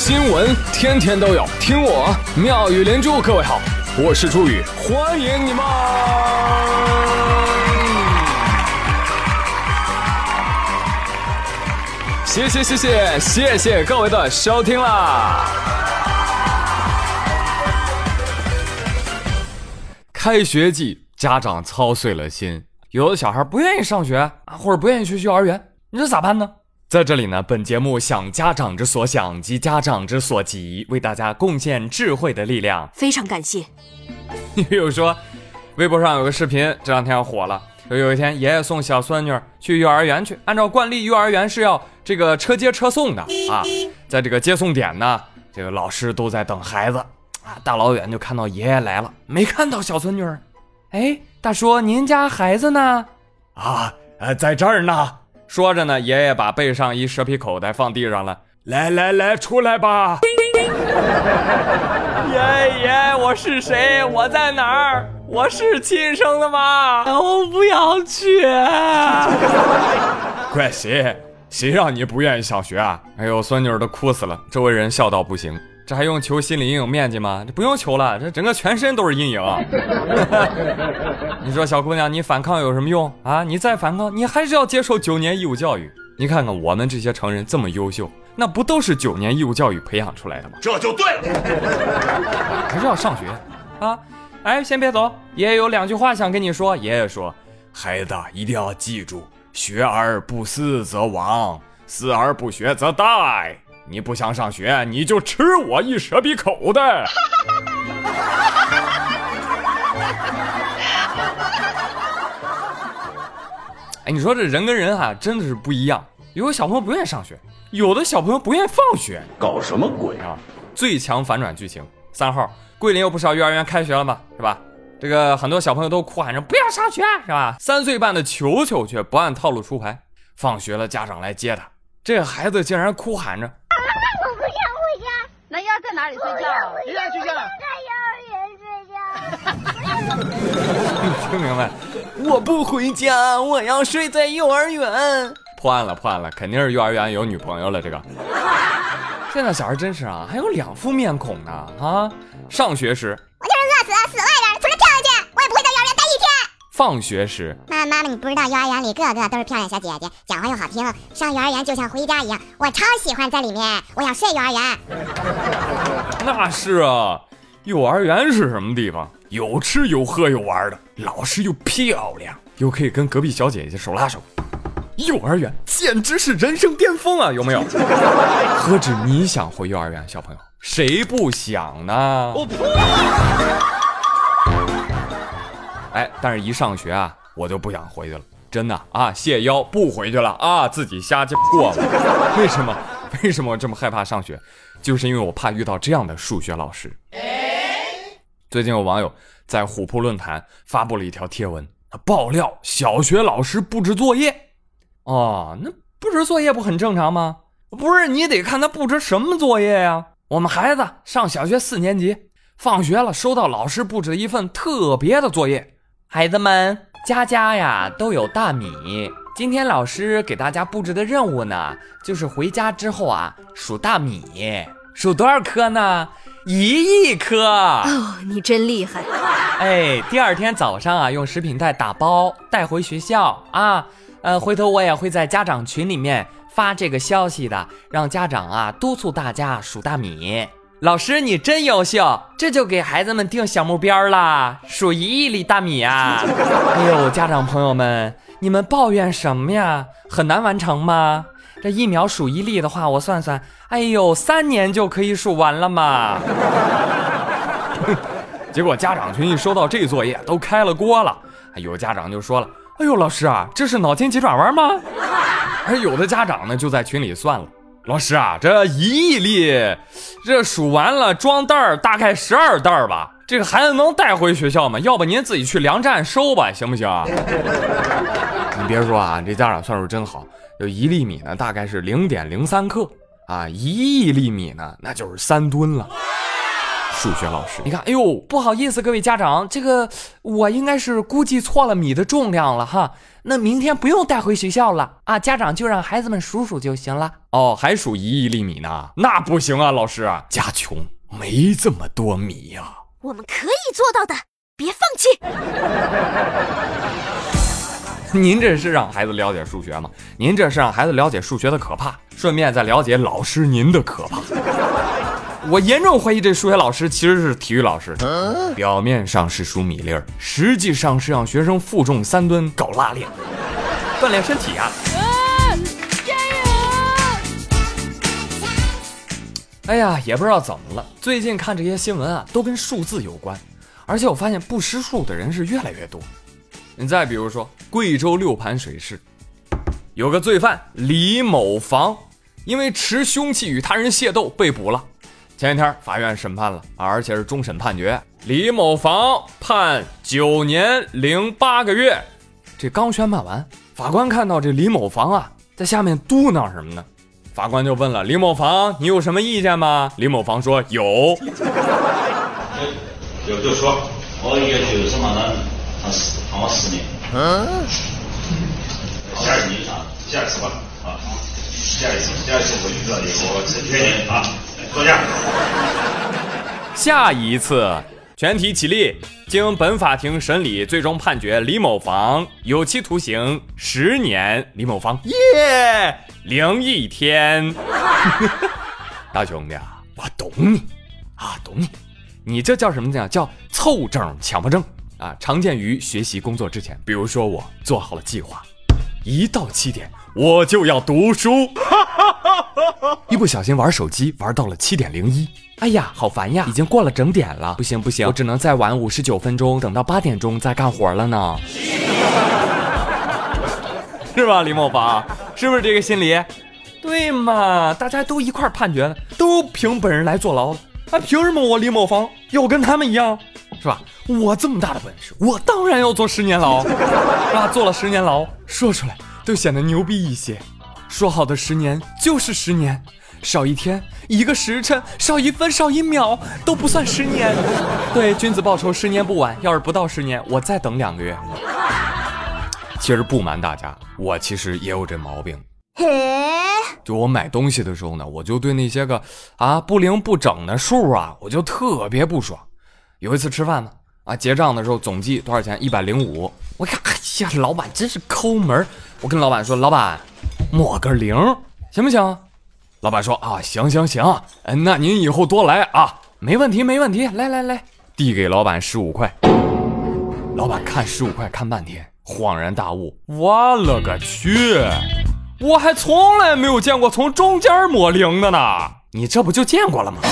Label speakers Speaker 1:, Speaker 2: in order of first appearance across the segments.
Speaker 1: 新闻天天都有，听我妙语连珠。各位好，我是朱宇，欢迎你们！谢谢谢谢谢谢各位的收听啦！开学季，家长操碎了心，有的小孩不愿意上学啊，或者不愿意去幼儿园，你说咋办呢？在这里呢，本节目想家长之所想及家长之所急，为大家贡献智慧的力量。
Speaker 2: 非常感谢。
Speaker 1: 你 比如说，微博上有个视频，这两天要火了。有有一天，爷爷送小孙女去幼儿园去，按照惯例，幼儿园是要这个车接车送的啊。在这个接送点呢，这个老师都在等孩子啊，大老远就看到爷爷来了，没看到小孙女。哎，大叔，您家孩子呢？啊，呃，在这儿呢。说着呢，爷爷把背上一蛇皮口袋放地上了。来来来，出来吧！爷爷，我是谁？我在哪儿？我是亲生的吗？
Speaker 2: 我不要去！
Speaker 1: 怪谁？谁让你不愿意上学啊？哎呦，孙女都哭死了，周围人笑到不行。这还用求心理阴影面积吗？这不用求了，这整个全身都是阴影。你说小姑娘，你反抗有什么用啊？你再反抗，你还是要接受九年义务教育。你看看我们这些成人这么优秀，那不都是九年义务教育培养出来的吗？
Speaker 3: 这就对了，
Speaker 1: 还是要上学啊！哎，先别走，爷爷有两句话想跟你说。爷爷说：“孩子一定要记住，学而不思则罔，思而不学则殆。”你不想上学，你就吃我一蛇皮口袋。哎，你说这人跟人啊，真的是不一样。有的小朋友不愿意上学，有的小朋友不愿意放学，
Speaker 3: 搞什么鬼啊？
Speaker 1: 最强反转剧情三号，桂林有不少幼儿园开学了嘛，是吧？这个很多小朋友都哭喊着不要上学，是吧？三岁半的球球却不按套路出牌，放学了家长来接他，这孩子竟然哭喊着。
Speaker 4: 那要在哪里睡觉？
Speaker 3: 谁要睡觉？
Speaker 4: 在幼儿园睡觉。
Speaker 1: 听明白？我不回家，我要睡在幼儿园。破案了，破案了，肯定是幼儿园有女朋友了。这个，现在小孩真是啊，还有两副面孔呢啊！上学时，
Speaker 5: 我就是饿死了，死外边，出来跳下去，
Speaker 1: 放学时，
Speaker 5: 妈妈妈，你不知道幼儿园里个个都是漂亮小姐姐，讲话又好听，上幼儿园就像回家一样，我超喜欢在里面，我想睡幼儿园。
Speaker 1: 那是啊，幼儿园是什么地方？有吃有喝有玩的，老师又漂亮，又可以跟隔壁小姐姐手拉手，幼儿园简直是人生巅峰啊！有没有？何止你想回幼儿园，小朋友，谁不想呢？我呸！哎，但是，一上学啊，我就不想回去了，真的啊，谢邀不回去了啊，自己瞎过了。为什么？为什么我这么害怕上学？就是因为我怕遇到这样的数学老师。最近有网友在虎扑论坛发布了一条贴文，爆料小学老师布置作业。哦，那布置作业不很正常吗？不是，你得看他布置什么作业呀。我们孩子上小学四年级，放学了收到老师布置的一份特别的作业。孩子们，家家呀都有大米。今天老师给大家布置的任务呢，就是回家之后啊数大米，数多少颗呢？一亿颗。
Speaker 2: 哦，你真厉害。
Speaker 1: 哎，第二天早上啊，用食品袋打包带回学校啊。呃，回头我也会在家长群里面发这个消息的，让家长啊督促大家数大米。老师，你真优秀，这就给孩子们定小目标啦，数一亿粒大米啊！哎呦，家长朋友们，你们抱怨什么呀？很难完成吗？这一秒数一粒的话，我算算，哎呦，三年就可以数完了嘛！结果家长群一收到这作业，都开了锅了。有家长就说了：“哎呦，老师啊，这是脑筋急转弯吗？”而有的家长呢，就在群里算了。老师啊，这一亿粒，这数完了装袋儿，大概十二袋儿吧。这个孩子能带回学校吗？要不您自己去粮站收吧，行不行？你别说啊，这家长算数真好。就一粒米呢，大概是零点零三克啊，一亿粒米呢，那就是三吨了。数学老师。你看，哎呦，不好意思，各位家长，这个我应该是估计错了米的重量了哈。那明天不用带回学校了啊，家长就让孩子们数数就行了。哦，还数一亿粒米呢？那不行啊，老师，家穷，没这么多米呀。
Speaker 2: 我们可以做到的，别放弃。
Speaker 1: 您这是让孩子了解数学吗？您这是让孩子了解数学的可怕，顺便再了解老师您的可怕。我严重怀疑这数学老师其实是体育老师，表面上是数米粒儿，实际上是让学生负重三吨搞拉练，锻炼身体啊。加油！哎呀，也不知道怎么了，最近看这些新闻啊，都跟数字有关，而且我发现不识数的人是越来越多。你再比如说，贵州六盘水市有个罪犯李某房，因为持凶器与他人械斗被捕了。前一天法院审判了，而且是终审判决，李某房判九年零八个月。这刚宣判完，法官看到这李某房啊，在下面嘟囔什么呢？法官就问了李某房：“你有什么意见吗？”李某房说：“有。”
Speaker 3: 有就说，我也就是嘛呢。判十，判我十年。嗯。下一次啊，下一次吧，啊，下一次，下一次我遇到一个正确的啊，坐下。
Speaker 1: 下一次，全体起立。经本法庭审理，最终判决李某房有期徒刑十年。李某房，耶，零一天。大兄弟啊，我懂你啊，懂你。你这叫什么呢？叫凑整强迫症。啊，常见于学习工作之前。比如说，我做好了计划，一到七点我就要读书，一不小心玩手机玩到了七点零一，哎呀，好烦呀！已经过了整点了，不行不行，我只能再晚五十九分钟，等到八点钟再干活了呢，是吧，李某房？是不是这个心理？对嘛，大家都一块判决了，都凭本人来坐牢了，啊凭什么我李某房要跟他们一样？是吧？我这么大的本事，我当然要坐十年牢，是吧？坐了十年牢，说出来都显得牛逼一些。说好的十年就是十年，少一天、一个时辰、少一分、少一秒都不算十年。对，君子报仇，十年不晚。要是不到十年，我再等两个月。其实不瞒大家，我其实也有这毛病。就我买东西的时候呢，我就对那些个啊不灵不整的数啊，我就特别不爽。有一次吃饭呢，啊，结账的时候总计多少钱？一百零五。我看，哎呀，老板真是抠门我跟老板说，老板，抹个零行不行？老板说啊，行行行，嗯，那您以后多来啊，没问题没问题。来来来，递给老板十五块。老板看十五块看半天，恍然大悟，我勒个去，我还从来没有见过从中间抹零的呢。你这不就见过了吗？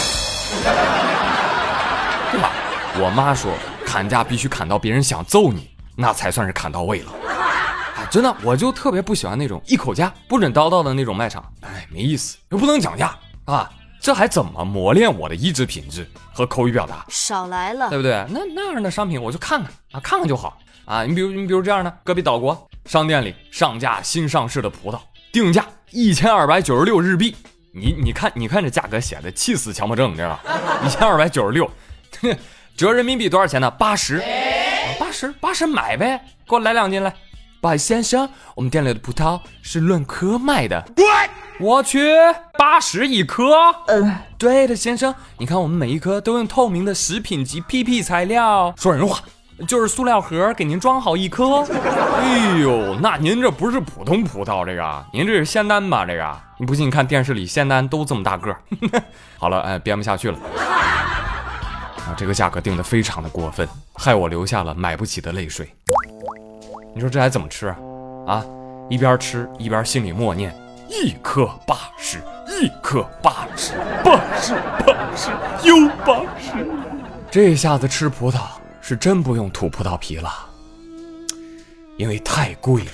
Speaker 1: 我妈说，砍价必须砍到别人想揍你，那才算是砍到位了。啊，真的，我就特别不喜欢那种一口价不准叨叨的那种卖场。哎，没意思，又不能讲价啊，这还怎么磨练我的意志品质和口语表达？
Speaker 2: 少来了，
Speaker 1: 对不对？那那样的商品我就看看啊，看看就好啊。你比如你比如这样的，隔壁岛国商店里上架新上市的葡萄，定价一千二百九十六日币。你你看你看这价格写的，气死强迫症，你知道吧？一千二百九十六。折人民币多少钱呢？八十，八十，八十买呗，给我来两斤来。不好意思，先生，我们店里的葡萄是论颗卖的。我去，八十一颗？嗯，对的，先生，你看我们每一颗都用透明的食品级 PP 材料。说人话，就是塑料盒给您装好一颗。哎呦，那您这不是普通葡萄，这个，您这是仙丹吧？这个，你不信你看电视里仙丹都这么大个。好了，哎，编不下去了。这个价格定的非常的过分，害我流下了买不起的泪水。你说这还怎么吃啊？啊，一边吃一边心里默念：一颗八十，一颗八十，八十八十又八十。这下子吃葡萄是真不用吐葡萄皮了，因为太贵了。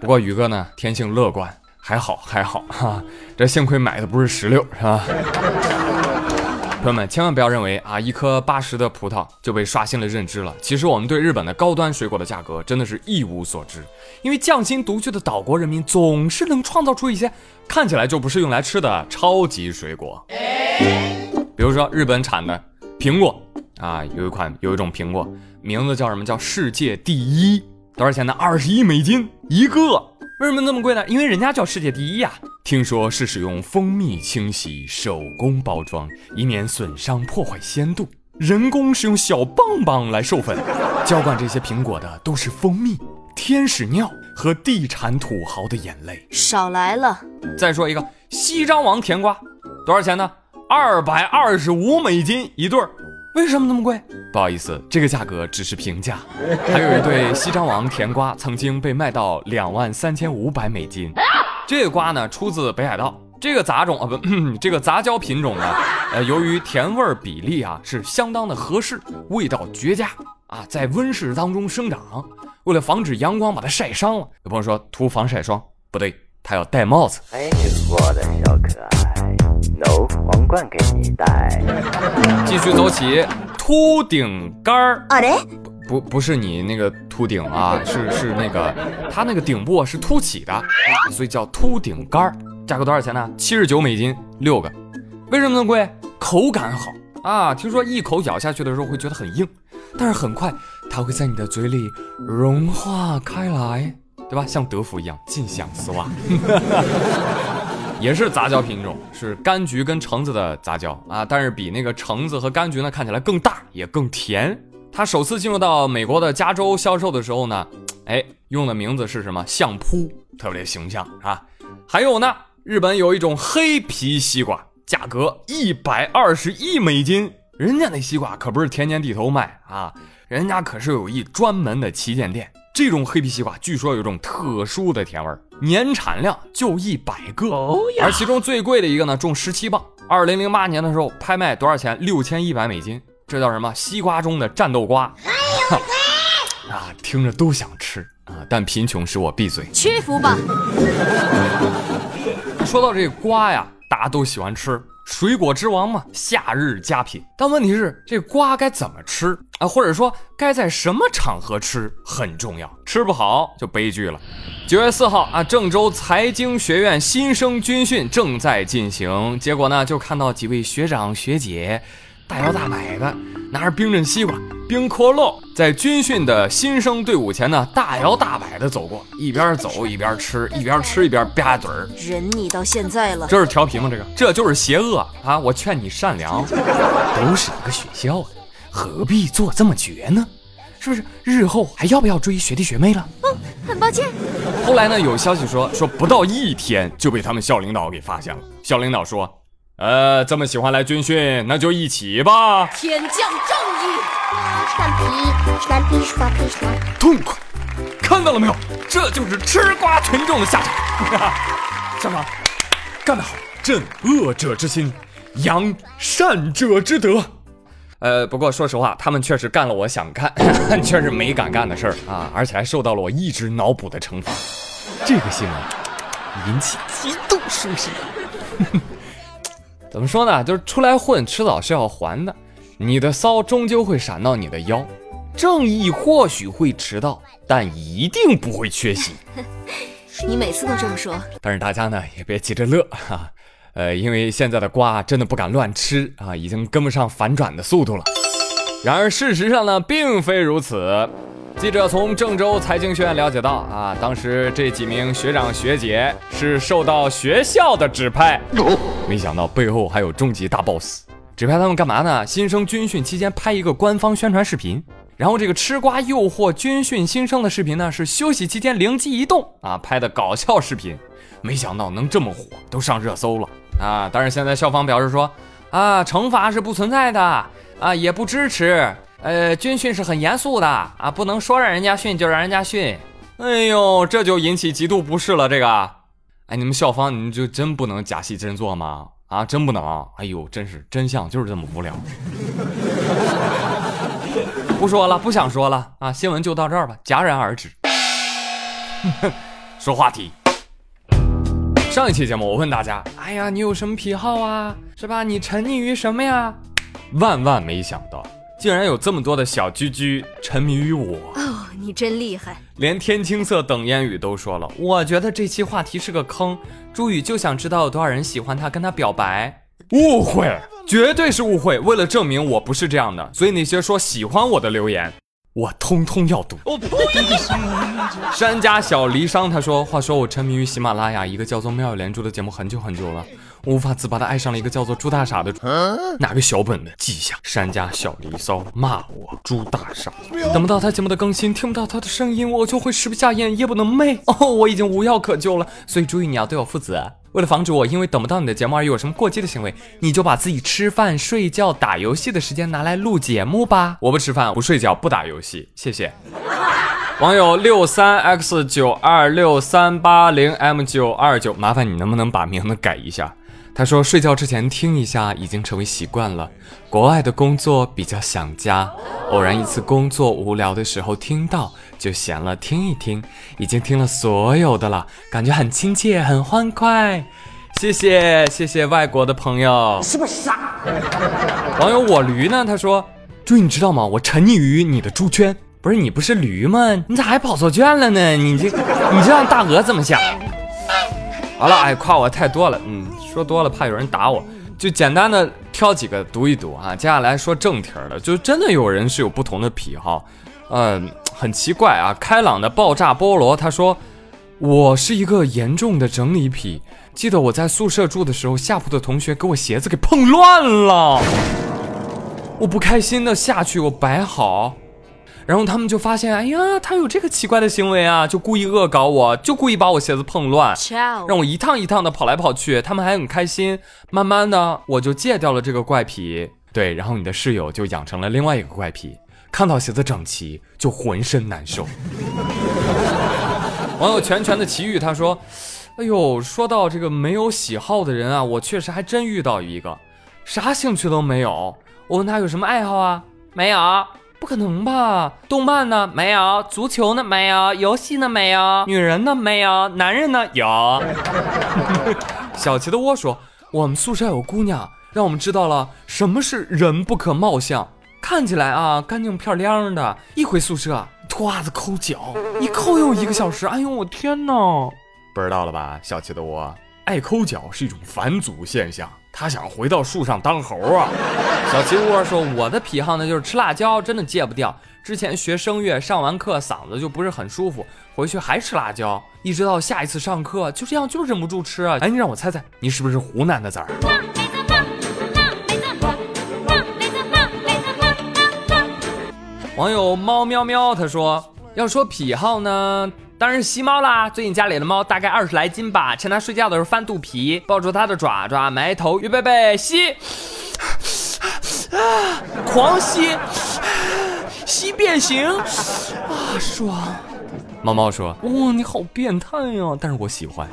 Speaker 1: 不过宇哥呢，天性乐观，还好还好哈，这幸亏买的不是石榴，是吧？朋友们，千万不要认为啊，一颗八十的葡萄就被刷新了认知了。其实我们对日本的高端水果的价格真的是一无所知，因为匠心独具的岛国人民总是能创造出一些看起来就不是用来吃的超级水果。比如说日本产的苹果啊，有一款有一种苹果，名字叫什么？叫世界第一，多少钱呢？二十一美金一个。为什么那么贵呢？因为人家叫世界第一呀。听说是使用蜂蜜清洗、手工包装，以免损伤破坏鲜度。人工是用小棒棒来授粉，浇灌这些苹果的都是蜂蜜、天使尿和地产土豪的眼泪。
Speaker 2: 少来了，
Speaker 1: 再说一个西张王甜瓜，多少钱呢？二百二十五美金一对儿。为什么那么贵？不好意思，这个价格只是平价。还有一对西张王甜瓜曾经被卖到两万三千五百美金。这个瓜呢，出自北海道。这个杂种啊，不，这个杂交品种呢，呃，由于甜味比例啊是相当的合适，味道绝佳啊，在温室当中生长。为了防止阳光把它晒伤了，有朋友说涂防晒霜不对，它要戴帽子。
Speaker 6: 哎，我的小可爱，no，皇冠给你戴。
Speaker 1: 继续走起，秃顶杆儿。
Speaker 2: 啊嘞，
Speaker 1: 不不是你那个秃顶啊，是是那个它那个顶部是凸起的，所以叫秃顶杆儿。价格多少钱呢？七十九美金六个。为什么那么贵？口感好啊！听说一口咬下去的时候会觉得很硬，但是很快它会在你的嘴里融化开来，对吧？像德芙一样尽享丝袜。也是杂交品种，是柑橘跟橙子的杂交啊，但是比那个橙子和柑橘呢看起来更大，也更甜。它首次进入到美国的加州销售的时候呢，哎，用的名字是什么？相扑，特别形象啊。还有呢，日本有一种黑皮西瓜，价格一百二十一美金，人家那西瓜可不是田间地头卖啊，人家可是有一专门的旗舰店。这种黑皮西瓜据说有一种特殊的甜味儿，年产量就一百个，而其中最贵的一个呢，重十七磅。二零零八年的时候拍卖多少钱？六千一百美金。这叫什么？西瓜中的战斗瓜。啊，听着都想吃啊，但贫穷使我闭嘴。
Speaker 2: 屈服吧。
Speaker 1: 说到这个瓜呀，大家都喜欢吃，水果之王嘛，夏日佳品。但问题是，这瓜该怎么吃啊？或者说该在什么场合吃很重要，吃不好就悲剧了。九月四号啊，郑州财经学院新生军训正在进行，结果呢，就看到几位学长学姐大摇大摆的拿着冰镇西瓜、冰可乐，在军训的新生队伍前呢，大摇大摆的走过，一边走一边吃，一边吃一边吧嘴儿。
Speaker 2: 忍你到现在了，
Speaker 1: 这是调皮吗？这个这就是邪恶啊！我劝你善良，都是一个学校的，何必做这么绝呢？是不是？日后还要不要追学弟学妹了？
Speaker 2: 哦很抱歉，
Speaker 1: 后来呢，有消息说说不到一天就被他们校领导给发现了。校领导说，呃，这么喜欢来军训，那就一起吧。
Speaker 2: 天降正义。
Speaker 5: 涮皮，涮皮，涮皮。
Speaker 1: 痛快，看到了没有？这就是吃瓜群众的下场。小马，干得好！镇恶者之心，扬善者之德。呃，不过说实话，他们确实干了我想干，确实没敢干的事儿啊，而且还受到了我一直脑补的惩罚。这个新闻引起极度舒心。怎么说呢？就是出来混，迟早是要还的。你的骚终究会闪到你的腰，正义或许会迟到，但一定不会缺席。
Speaker 2: 你每次都这么说，
Speaker 1: 但是大家呢也别急着乐哈，呃，因为现在的瓜真的不敢乱吃啊，已经跟不上反转的速度了。然而事实上呢，并非如此。记者从郑州财经学院了解到啊，当时这几名学长学姐是受到学校的指派，没想到背后还有终极大 boss。指派他们干嘛呢？新生军训期间拍一个官方宣传视频，然后这个吃瓜诱惑军训新生的视频呢，是休息期间灵机一动啊拍的搞笑视频，没想到能这么火，都上热搜了啊！但是现在校方表示说啊，惩罚是不存在的啊，也不支持，呃，军训是很严肃的啊，不能说让人家训就让人家训。哎呦，这就引起极度不适了。这个，哎，你们校方你就真不能假戏真做吗？啊，真不能！哎呦，真是真相就是这么无聊。不说了，不想说了啊！新闻就到这儿吧，戛然而止。说话题。上一期节目我问大家，哎呀，你有什么癖好啊？是吧？你沉溺于什么呀？万万没想到，竟然有这么多的小居居沉迷于我。
Speaker 2: 哦，你真厉害。
Speaker 1: 连天青色等烟雨都说了，我觉得这期话题是个坑。朱宇就想知道有多少人喜欢他，跟他表白。误会，绝对是误会。为了证明我不是这样的，所以那些说喜欢我的留言，我通通要读。山家小离殇他说：“话说我沉迷于喜马拉雅一个叫做妙语连珠的节目很久很久了，我无法自拔的爱上了一个叫做朱大傻的。哪个小本本记下？山家小离骚骂我朱大傻，等不到他节目的更新，听不到他的声音，我就会食不下咽，夜不能寐。哦，我已经无药可救了，所以注意你要对我负责。”为了防止我因为等不到你的节目而有什么过激的行为，你就把自己吃饭、睡觉、打游戏的时间拿来录节目吧。我不吃饭，不睡觉，不打游戏，谢谢。网友六三 x 九二六三八零 m 九二九，麻烦你能不能把名字改一下？他说睡觉之前听一下已经成为习惯了。国外的工作比较想家，偶然一次工作无聊的时候听到，就闲了听一听，已经听了所有的了，感觉很亲切，很欢快。谢谢谢谢外国的朋友，是不是傻？网友我驴呢？他说：猪你知道吗？我沉溺于你的猪圈。不是你不是驴吗？你咋还跑错圈了呢？你这你这让大鹅怎么想？好了，哎，夸我太多了，嗯，说多了怕有人打我，就简单的挑几个读一读啊。接下来说正题的，就真的有人是有不同的癖好，嗯，很奇怪啊。开朗的爆炸菠萝他说，我是一个严重的整理癖，记得我在宿舍住的时候，下铺的同学给我鞋子给碰乱了，我不开心的下去，我摆好。然后他们就发现，哎呀，他有这个奇怪的行为啊，就故意恶搞我，就故意把我鞋子碰乱，让我一趟一趟的跑来跑去。他们还很开心。慢慢的，我就戒掉了这个怪癖。对，然后你的室友就养成了另外一个怪癖，看到鞋子整齐就浑身难受。网友全全的奇遇他说，哎呦，说到这个没有喜好的人啊，我确实还真遇到一个，啥兴趣都没有。我问他有什么爱好啊，没有。不可能吧？动漫呢？没有。足球呢？没有。游戏呢？没有。女人呢？没有。男人呢？有。小齐的窝说：“我们宿舍有姑娘，让我们知道了什么是人不可貌相。看起来啊，干净漂亮的，一回宿舍脱袜子抠脚，一抠又一个小时。哎呦，我天哪！不知道了吧？小齐的窝爱抠脚是一种返祖现象。”他想回到树上当猴啊！小鸡窝说：“我的癖好呢，就是吃辣椒，真的戒不掉。之前学声乐，上完课嗓子就不是很舒服，回去还吃辣椒，一直到下一次上课，就这样就忍不住吃啊！哎，你让我猜猜，你是不是湖南的崽儿？”网友猫喵喵他说：“要说癖好呢。”当然是吸猫啦！最近家里的猫大概二十来斤吧，趁它睡觉的时候翻肚皮，抱住它的爪爪，埋头，预备备，吸，啊，狂吸，吸变形，啊，爽！猫猫说：“哇，你好变态呀！”但是我喜欢。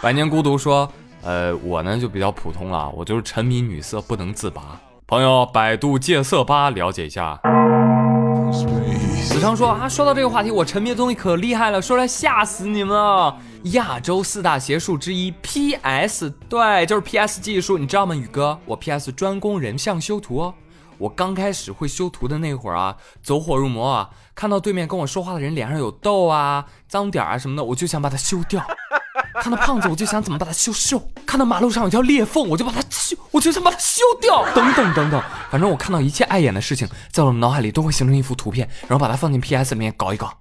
Speaker 1: 百年孤独说：“呃，我呢就比较普通了，我就是沉迷女色不能自拔。”朋友，百度戒色吧了解一下。子昌说啊，说到这个话题，我沉迷的东西可厉害了，说来吓死你们了。亚洲四大邪术之一 PS，对，就是 PS 技术，你知道吗，宇哥？我 PS 专攻人像修图哦。我刚开始会修图的那会儿啊，走火入魔啊，看到对面跟我说话的人脸上有痘啊、脏点啊什么的，我就想把它修掉。看到胖子，我就想怎么把他修瘦；看到马路上有条裂缝，我就把它修，我就想把它修掉。等等等等，反正我看到一切碍眼的事情，在我的脑海里都会形成一幅图片，然后把它放进 PS 里面搞一搞。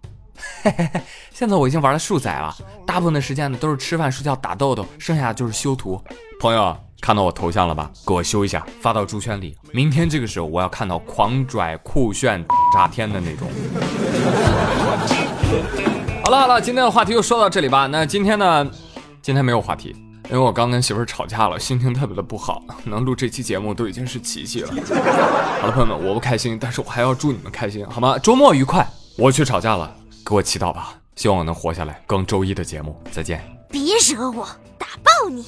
Speaker 1: 嘿嘿嘿，现在我已经玩了数载了，大部分的时间呢都是吃饭、睡觉、打豆豆，剩下的就是修图。朋友看到我头像了吧？给我修一下，发到猪圈里。明天这个时候，我要看到狂拽、酷炫、炸天的那种。好了好了，今天的话题就说到这里吧。那今天呢，今天没有话题，因为我刚跟媳妇吵架了，心情特别的不好。能录这期节目都已经是奇迹了。好了，朋友们，我不开心，但是我还要祝你们开心，好吗？周末愉快。我去吵架了，给我祈祷吧，希望我能活下来，更周一的节目。再见。
Speaker 2: 别惹我，打爆你！